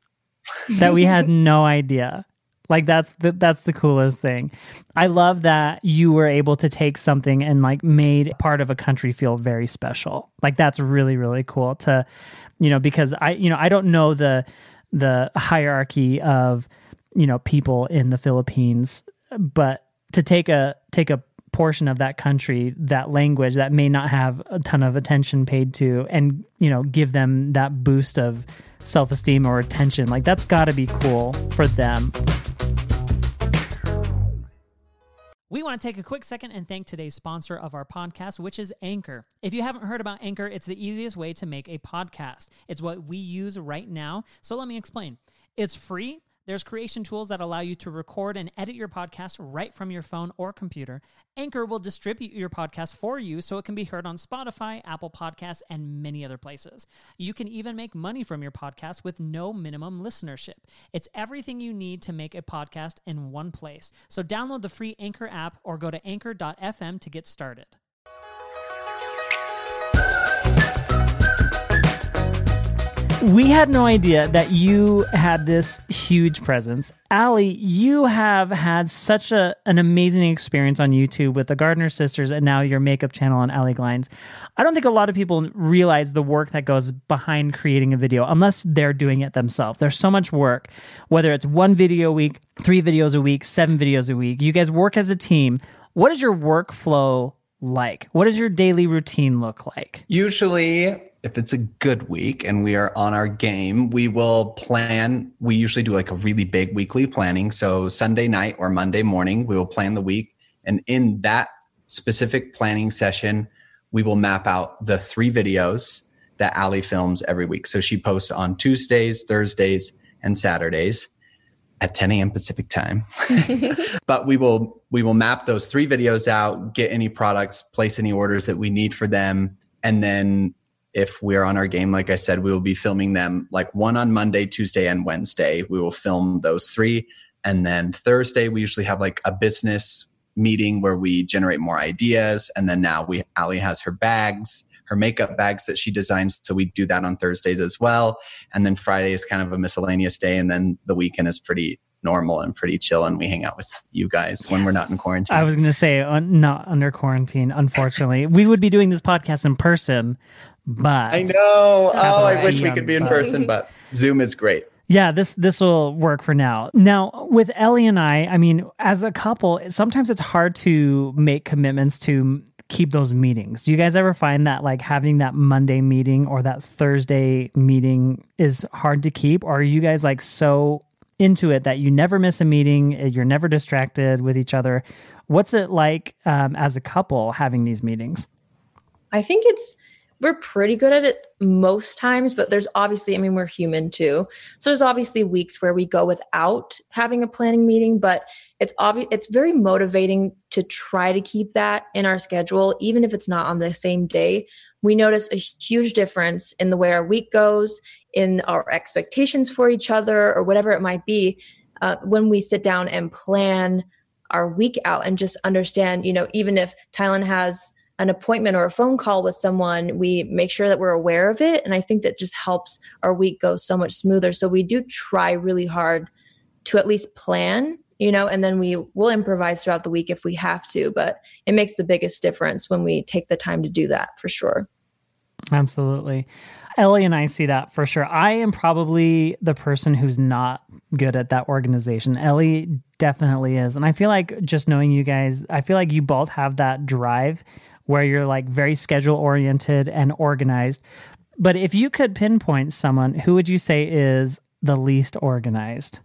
that we had *laughs* no idea. Like that's the that's the coolest thing. I love that you were able to take something and like made part of a country feel very special. Like that's really really cool to you know because I you know I don't know the the hierarchy of you know people in the Philippines but to take a take a portion of that country that language that may not have a ton of attention paid to and you know give them that boost of self-esteem or attention like that's got to be cool for them We want to take a quick second and thank today's sponsor of our podcast, which is Anchor. If you haven't heard about Anchor, it's the easiest way to make a podcast. It's what we use right now. So let me explain. It's free. There's creation tools that allow you to record and edit your podcast right from your phone or computer. Anchor will distribute your podcast for you so it can be heard on Spotify, Apple Podcasts, and many other places. You can even make money from your podcast with no minimum listenership. It's everything you need to make a podcast in one place. So download the free Anchor app or go to anchor.fm to get started. We had no idea that you had this huge presence. Allie, you have had such a, an amazing experience on YouTube with the Gardiner sisters and now your makeup channel on Allie Glines. I don't think a lot of people realize the work that goes behind creating a video unless they're doing it themselves. There's so much work, whether it's one video a week, three videos a week, seven videos a week. You guys work as a team. What is your workflow like? What does your daily routine look like?
Usually, if it's a good week and we are on our game, we will plan. We usually do like a really big weekly planning. So, Sunday night or Monday morning, we will plan the week. And in that specific planning session, we will map out the three videos that Allie films every week. So, she posts on Tuesdays, Thursdays, and Saturdays at 10 a.m. Pacific time. *laughs* but we will we will map those three videos out, get any products, place any orders that we need for them, and then if we're on our game, like I said, we will be filming them like one on Monday, Tuesday, and Wednesday. We will film those three. And then Thursday, we usually have like a business meeting where we generate more ideas. And then now we Allie has her bags, her makeup bags that she designs. So we do that on Thursdays as well. And then Friday is kind of a miscellaneous day. And then the weekend is pretty normal and pretty chill and we hang out with you guys when we're not in quarantine.
I was going to say uh, not under quarantine unfortunately. we would be doing this podcast in person, but
I know. Oh, I wish we could be in person, but Zoom is great.
Yeah, this this will work for now. Now, with Ellie and I, I mean, as a couple, sometimes it's hard to make commitments to keep those meetings. Do you guys ever find that like having that Monday meeting or that Thursday meeting is hard to keep or are you guys like so into it that you never miss a meeting, you're never distracted with each other? What's it like um, as a couple having these meetings?
I think it's we're pretty good at it most times, but there's obviously, I mean, we're human too. So there's obviously weeks where we go without having a planning meeting, but it's obvious, it's very motivating to try to keep that in our schedule, even if it's not on the same day. We notice a huge difference in the way our week goes, in our expectations for each other, or whatever it might be, uh, when we sit down and plan our week out and just understand, you know, even if Tylen has an appointment or a phone call with someone, we make sure that we're aware of it. And I think that just helps our week go so much smoother. So we do try really hard to at least plan, you know, and then we will improvise throughout the week if we have to. But it makes the biggest difference when we take the time to do that for sure.
Absolutely. Ellie and I see that for sure. I am probably the person who's not good at that organization. Ellie definitely is. And I feel like just knowing you guys, I feel like you both have that drive where you're like very schedule oriented and organized. But if you could pinpoint someone, who would you say is the least organized?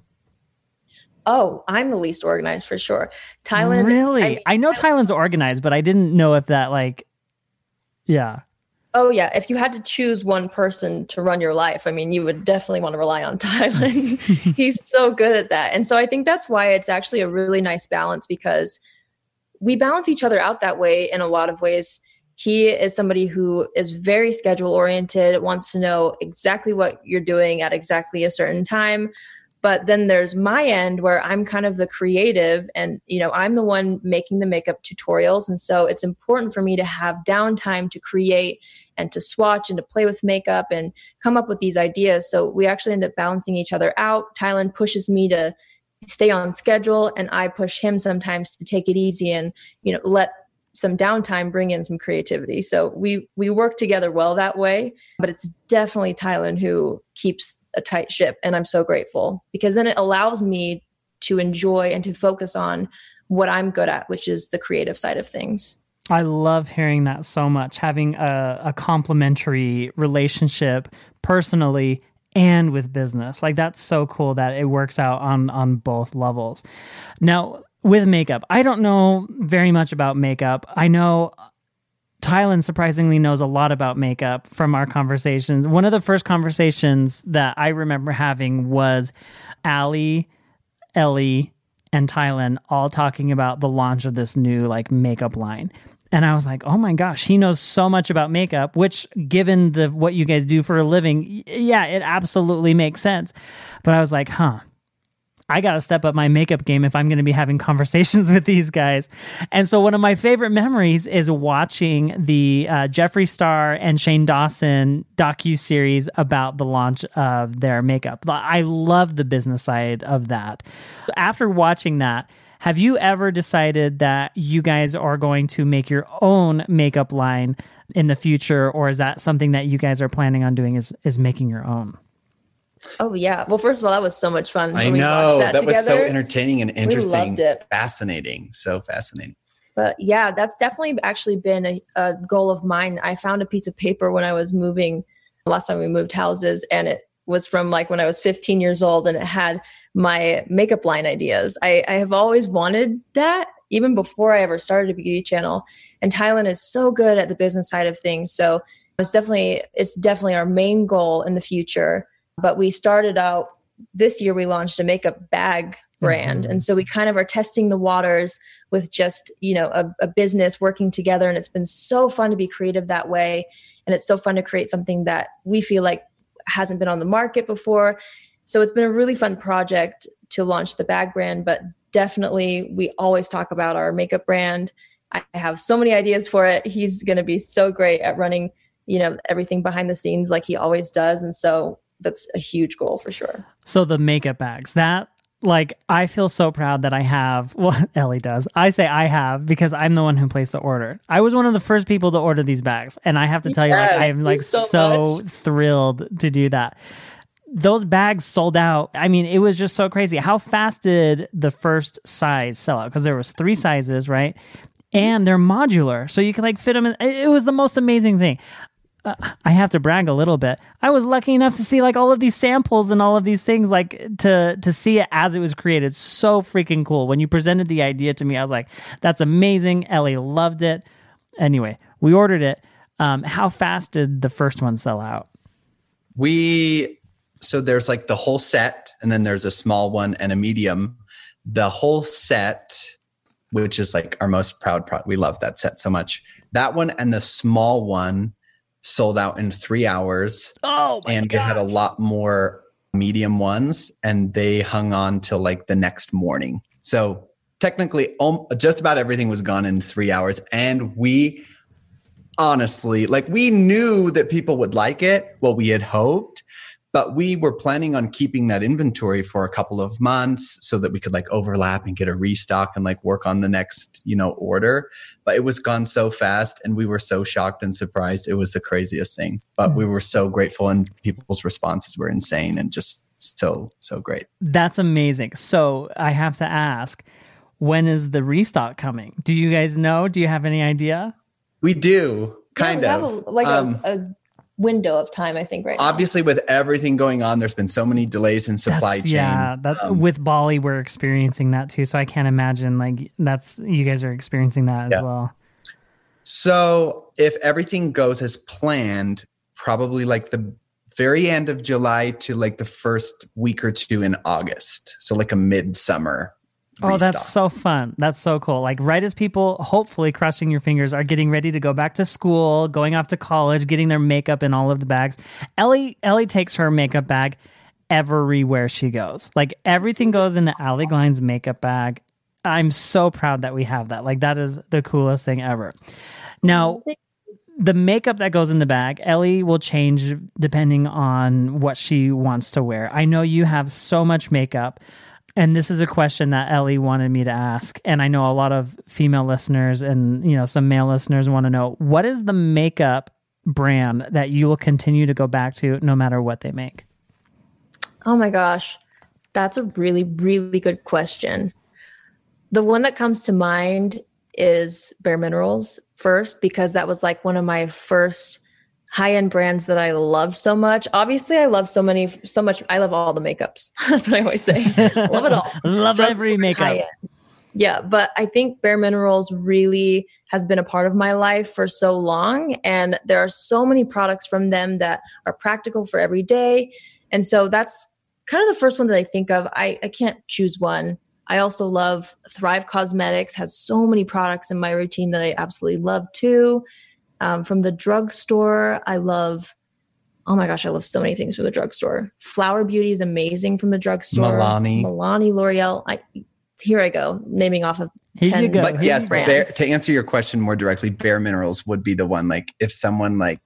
Oh, I'm the least organized for sure. Tylen.
Really? I, I know Tylen's organized, but I didn't know if that like yeah.
Oh yeah, if you had to choose one person to run your life, I mean, you would definitely want to rely on *laughs* Tylen. He's so good at that. And so I think that's why it's actually a really nice balance because we balance each other out that way in a lot of ways. He is somebody who is very schedule oriented, wants to know exactly what you're doing at exactly a certain time. But then there's my end where I'm kind of the creative and you know, I'm the one making the makeup tutorials and so it's important for me to have downtime to create and to swatch and to play with makeup and come up with these ideas. So we actually end up balancing each other out. Tylen pushes me to stay on schedule and I push him sometimes to take it easy and you know let some downtime bring in some creativity. So we we work together well that way, but it's definitely Tylen who keeps a tight ship and I'm so grateful because then it allows me to enjoy and to focus on what I'm good at, which is the creative side of things.
I love hearing that so much, having a, a complementary relationship personally and with business. Like that's so cool that it works out on on both levels. Now, with makeup, I don't know very much about makeup. I know Tylen surprisingly knows a lot about makeup from our conversations. One of the first conversations that I remember having was Allie, Ellie, and Tylen all talking about the launch of this new like makeup line. And I was like, "Oh my gosh, he knows so much about makeup." Which, given the what you guys do for a living, yeah, it absolutely makes sense. But I was like, "Huh." I got to step up my makeup game if I'm going to be having *laughs* conversations with these guys. And so, one of my favorite memories is watching the uh, Jeffree Star and Shane Dawson docu series about the launch of their makeup. I love the business side of that. After watching that, have you ever decided that you guys are going to make your own makeup line in the future, or is that something that you guys are planning on doing? Is is making your own?
Oh yeah. Well, first of all, that was so much fun.
I know that, that was so entertaining and interesting. We loved it. Fascinating. So fascinating.
But yeah, that's definitely actually been a, a goal of mine. I found a piece of paper when I was moving last time we moved houses, and it was from like when I was 15 years old, and it had my makeup line ideas. I, I have always wanted that even before I ever started a beauty channel. And Tylen is so good at the business side of things. So it's definitely it's definitely our main goal in the future. But we started out this year we launched a makeup bag brand. Mm-hmm. And so we kind of are testing the waters with just, you know, a, a business working together. And it's been so fun to be creative that way. And it's so fun to create something that we feel like hasn't been on the market before So it's been a really fun project to launch the bag brand, but definitely we always talk about our makeup brand. I have so many ideas for it. He's going to be so great at running, you know, everything behind the scenes like he always does. And so that's a huge goal for sure.
So the makeup bags, that like I feel so proud that I have *laughs* well Ellie does. I say I have because I'm the one who placed the order. I was one of the first people to order these bags and I have to tell yes, you like I'm like so, so thrilled to do that. Those bags sold out. I mean, it was just so crazy. How fast did the first size sell out? Because there was three sizes, right? And they're modular, so you can like fit them in. It was the most amazing thing uh, I have to brag a little bit. I was lucky enough to see like all of these samples and all of these things, like to to see it as it was created. So freaking cool. When you presented the idea to me, I was like, "That's amazing." Ellie loved it. Anyway, we ordered it. Um, how fast did the first one sell out?
We so there's like the whole set, and then there's a small one and a medium. The whole set, which is like our most proud product, we love that set so much. That one and the small one sold out in three hours.
Oh,
and
gosh.
they had a lot more medium ones, and they hung on till like the next morning. So technically, just about everything was gone in three hours, and we honestly like we knew that people would like it. Well, we had hoped, but we were planning on keeping that inventory for a couple of months so that we could like overlap and get a restock and like work on the next you know order. But it was gone so fast and we were so shocked and surprised. It was the craziest thing. But mm-hmm. we were so grateful and people's responses were insane and just so so great.
That's amazing. So i have to ask when is the restock coming? Do you guys know? Do you have any idea?
We do kind yeah, we
of. a, like um, a, a window of time, I think, right
Obviously,
now.
with everything going on, there's been so many delays in supply
that's,
chain.
Yeah, that, um, with Bali, we're experiencing that too. So I can't imagine like that's you guys are experiencing that yeah. as well.
So if everything goes as planned, probably like the very end of July to like the first week or two in August. So like a midsummer
Oh, that's so fun. That's so cool. Like right as people hopefully crossing your fingers are getting ready to go back to school, going off to college, getting their makeup in all of the bags. Ellie Ellie takes her makeup bag everywhere she goes. Like everything goes in the Allie Glines makeup bag. I'm so proud that we have that. Like that is the coolest thing ever. Now, the makeup that goes in the bag, Ellie will change depending on what she wants to wear. I know you have so much makeup. And this is a question that Ellie wanted me to ask. And I know a lot of female listeners and, you know, some male listeners want to know what is the makeup brand that you will continue to go back to no matter what they make?
Oh my gosh. That's a really, really good question. The one that comes to mind is Bare Minerals first, because that was like one of my first high end brands that I love so much. Obviously, I love so many, so much. I love all the makeups. *laughs* That's what I always say. love it all. *laughs*
love every makeup.
Yeah, but I think Bare Minerals really has been a part of my life for so long. And there are so many products from them that are practical for every day. And so that's kind of the first one that I think of. I, I can't choose one. I also love Thrive Causemetics has so many products in my routine that I absolutely love too. Um, from the drugstore, I love. Oh my gosh, I love so many things from the drugstore. Flower Beauty is amazing from the drugstore.
Milani,
Milani, L'Oreal. I here I go naming off of
here 10 you go.
But yes, Bare, to answer your question more directly, Bare Minerals would be the one. Like if someone like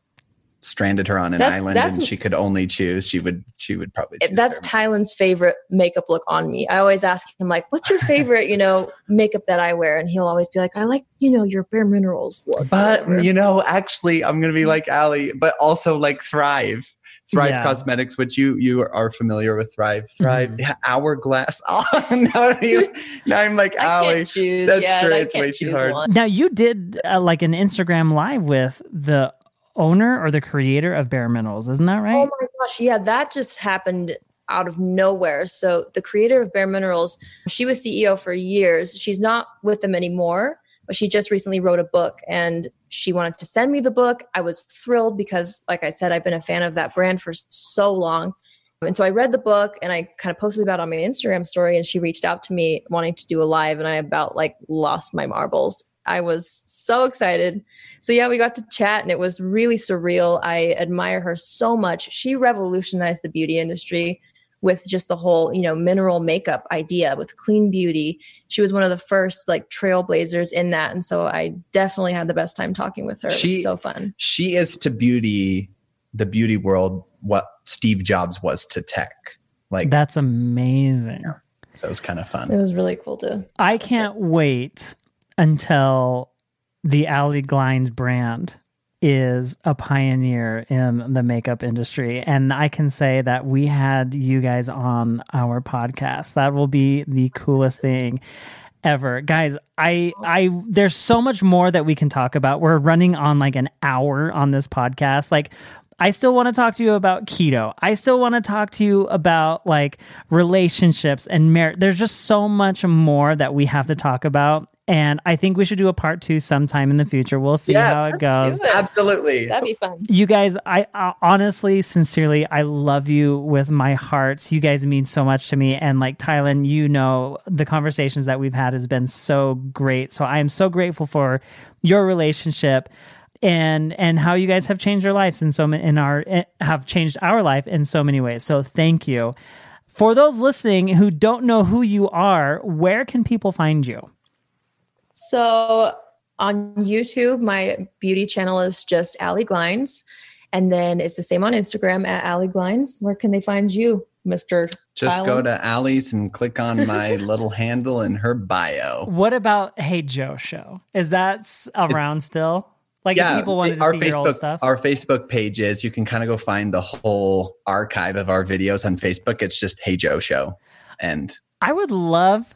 stranded her on an that's, island that's, and she could only choose, she would she would probably
That's Tylen's favorite makeup look on me. I always ask him like, "What's your favorite, you know, makeup that I wear?" And he'll always be like, "I like, you know, your Bare Minerals look."
But, you know, actually, I'm going to be like Allie but also like Thrive. Thrive yeah. Causemetics, which you you are familiar with Thrive. Thrive mm-hmm. yeah, Hourglass. *laughs* Oh, now, you, now I'm like Allie. That's
yeah,
true. It's way too hard.
One.
Now you did uh, like an Instagram live with the owner or the creator of Bare Minerals, isn't that right? Oh
my gosh, yeah, that just happened out of nowhere. So the creator of Bare Minerals, she was CEO for years. She's not with them anymore, but she just recently wrote a book and she wanted to send me the book. I was thrilled because like I said I've been a fan of that brand for so long. And so I read the book and I kind of posted about on my Instagram story and she reached out to me wanting to do a live and I about like lost my marbles. I was so excited. So yeah, we got to chat and it was really surreal. I admire her so much. She revolutionized the beauty industry. with just the whole, you know, mineral makeup idea with clean beauty. She was one of the first like trailblazers in that. And so I definitely had the best time talking with her. She, it was so fun.
She is to beauty, the beauty world, what Steve Jobs was to tech. Like
that's amazing.
Yeah. So it was kind of fun.
It was really cool to.
I can't wait until the Allie Glines brand is a pioneer in the makeup industry. And I can say that we had you guys on our podcast. That will be the coolest thing ever. Guys, I I there's so much more that we can talk about. We're running on like an hour on this podcast. Like I still want to talk to you about keto. I still want to talk to you about like relationships and marriage. There's just so much more that we have to talk about. And I think we should do a part two sometime in the future. We'll see yes, how it goes.
It. Absolutely.
That'd be fun.
You guys, I uh, honestly, sincerely, I love you with my heart. You guys mean so much to me. And like Tylen, you know, the conversations that we've had has been so great. So I am so grateful for your relationship and and how you guys have changed our lives in so many in our eh, have changed our life in so many ways. So thank you. For those listening who don't know who you are, where can people find you?
So on YouTube, my beauty channel is just Allie Glines. And then it's the same on Instagram at Allie Glines. Where can they find you, Mr.
Just go to Allie's and click on my *laughs* little handle in her bio.
What about Hey Joe Show? Is that around it, still? Like yeah, if people wanted to
our
see
Facebook,
your old stuff.
Our Facebook pages, you can kind of go find the whole archive of our videos on Facebook. It's just Hey Joe Show. And
I would love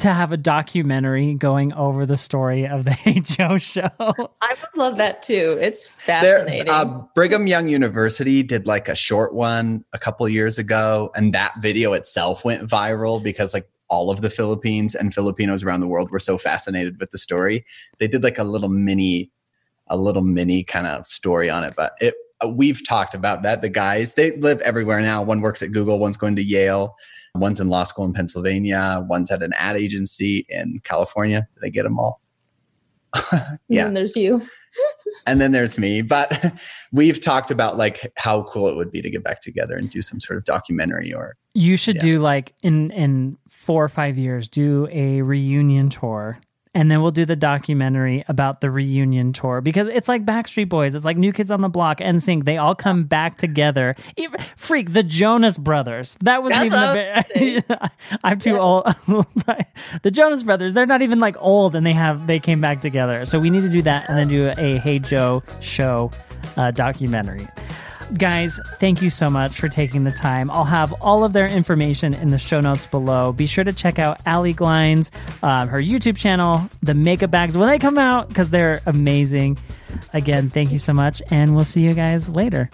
to have a documentary going over the story of the *laughs* Hey Joe show. I
would love that too. It's fascinating. There, uh,
Brigham Young University did like a short one a couple years ago, and that video itself went viral because like all of the Philippines and Filipinos around the world were so fascinated with the story. They did like a little mini, a little mini kind of story on it, but it. Uh, we've talked about that. The guys, they live everywhere now. One works at Google, one's going to Yale One's in law school in Pennsylvania. One's at an ad agency in California. Did I get them all? *laughs*
yeah. And there's you. *laughs*
and then there's me. But *laughs* we've talked about like how cool it would be to get back together and do some sort of documentary or
you should yeah. do like in in four or five years, do a reunion tour and then we'll do the documentary about the reunion tour because it's like Backstreet Boys, it's like New Kids on the Block, NSYNC. They all come back together. Even, freak the Jonas Brothers. That wasn't even a bit. *laughs* I'm too yeah. old. *laughs* the Jonas Brothers. They're not even like old, and they have they came back together. So we need to do that, and then do a Hey Joe show uh, documentary. Guys, thank you so much for taking the time. I'll have all of their information in the show notes below. Be sure to check out Allie Glines, um, her YouTube channel, the makeup bags when they come out because they're amazing. Again, thank you so much, and we'll see you guys later.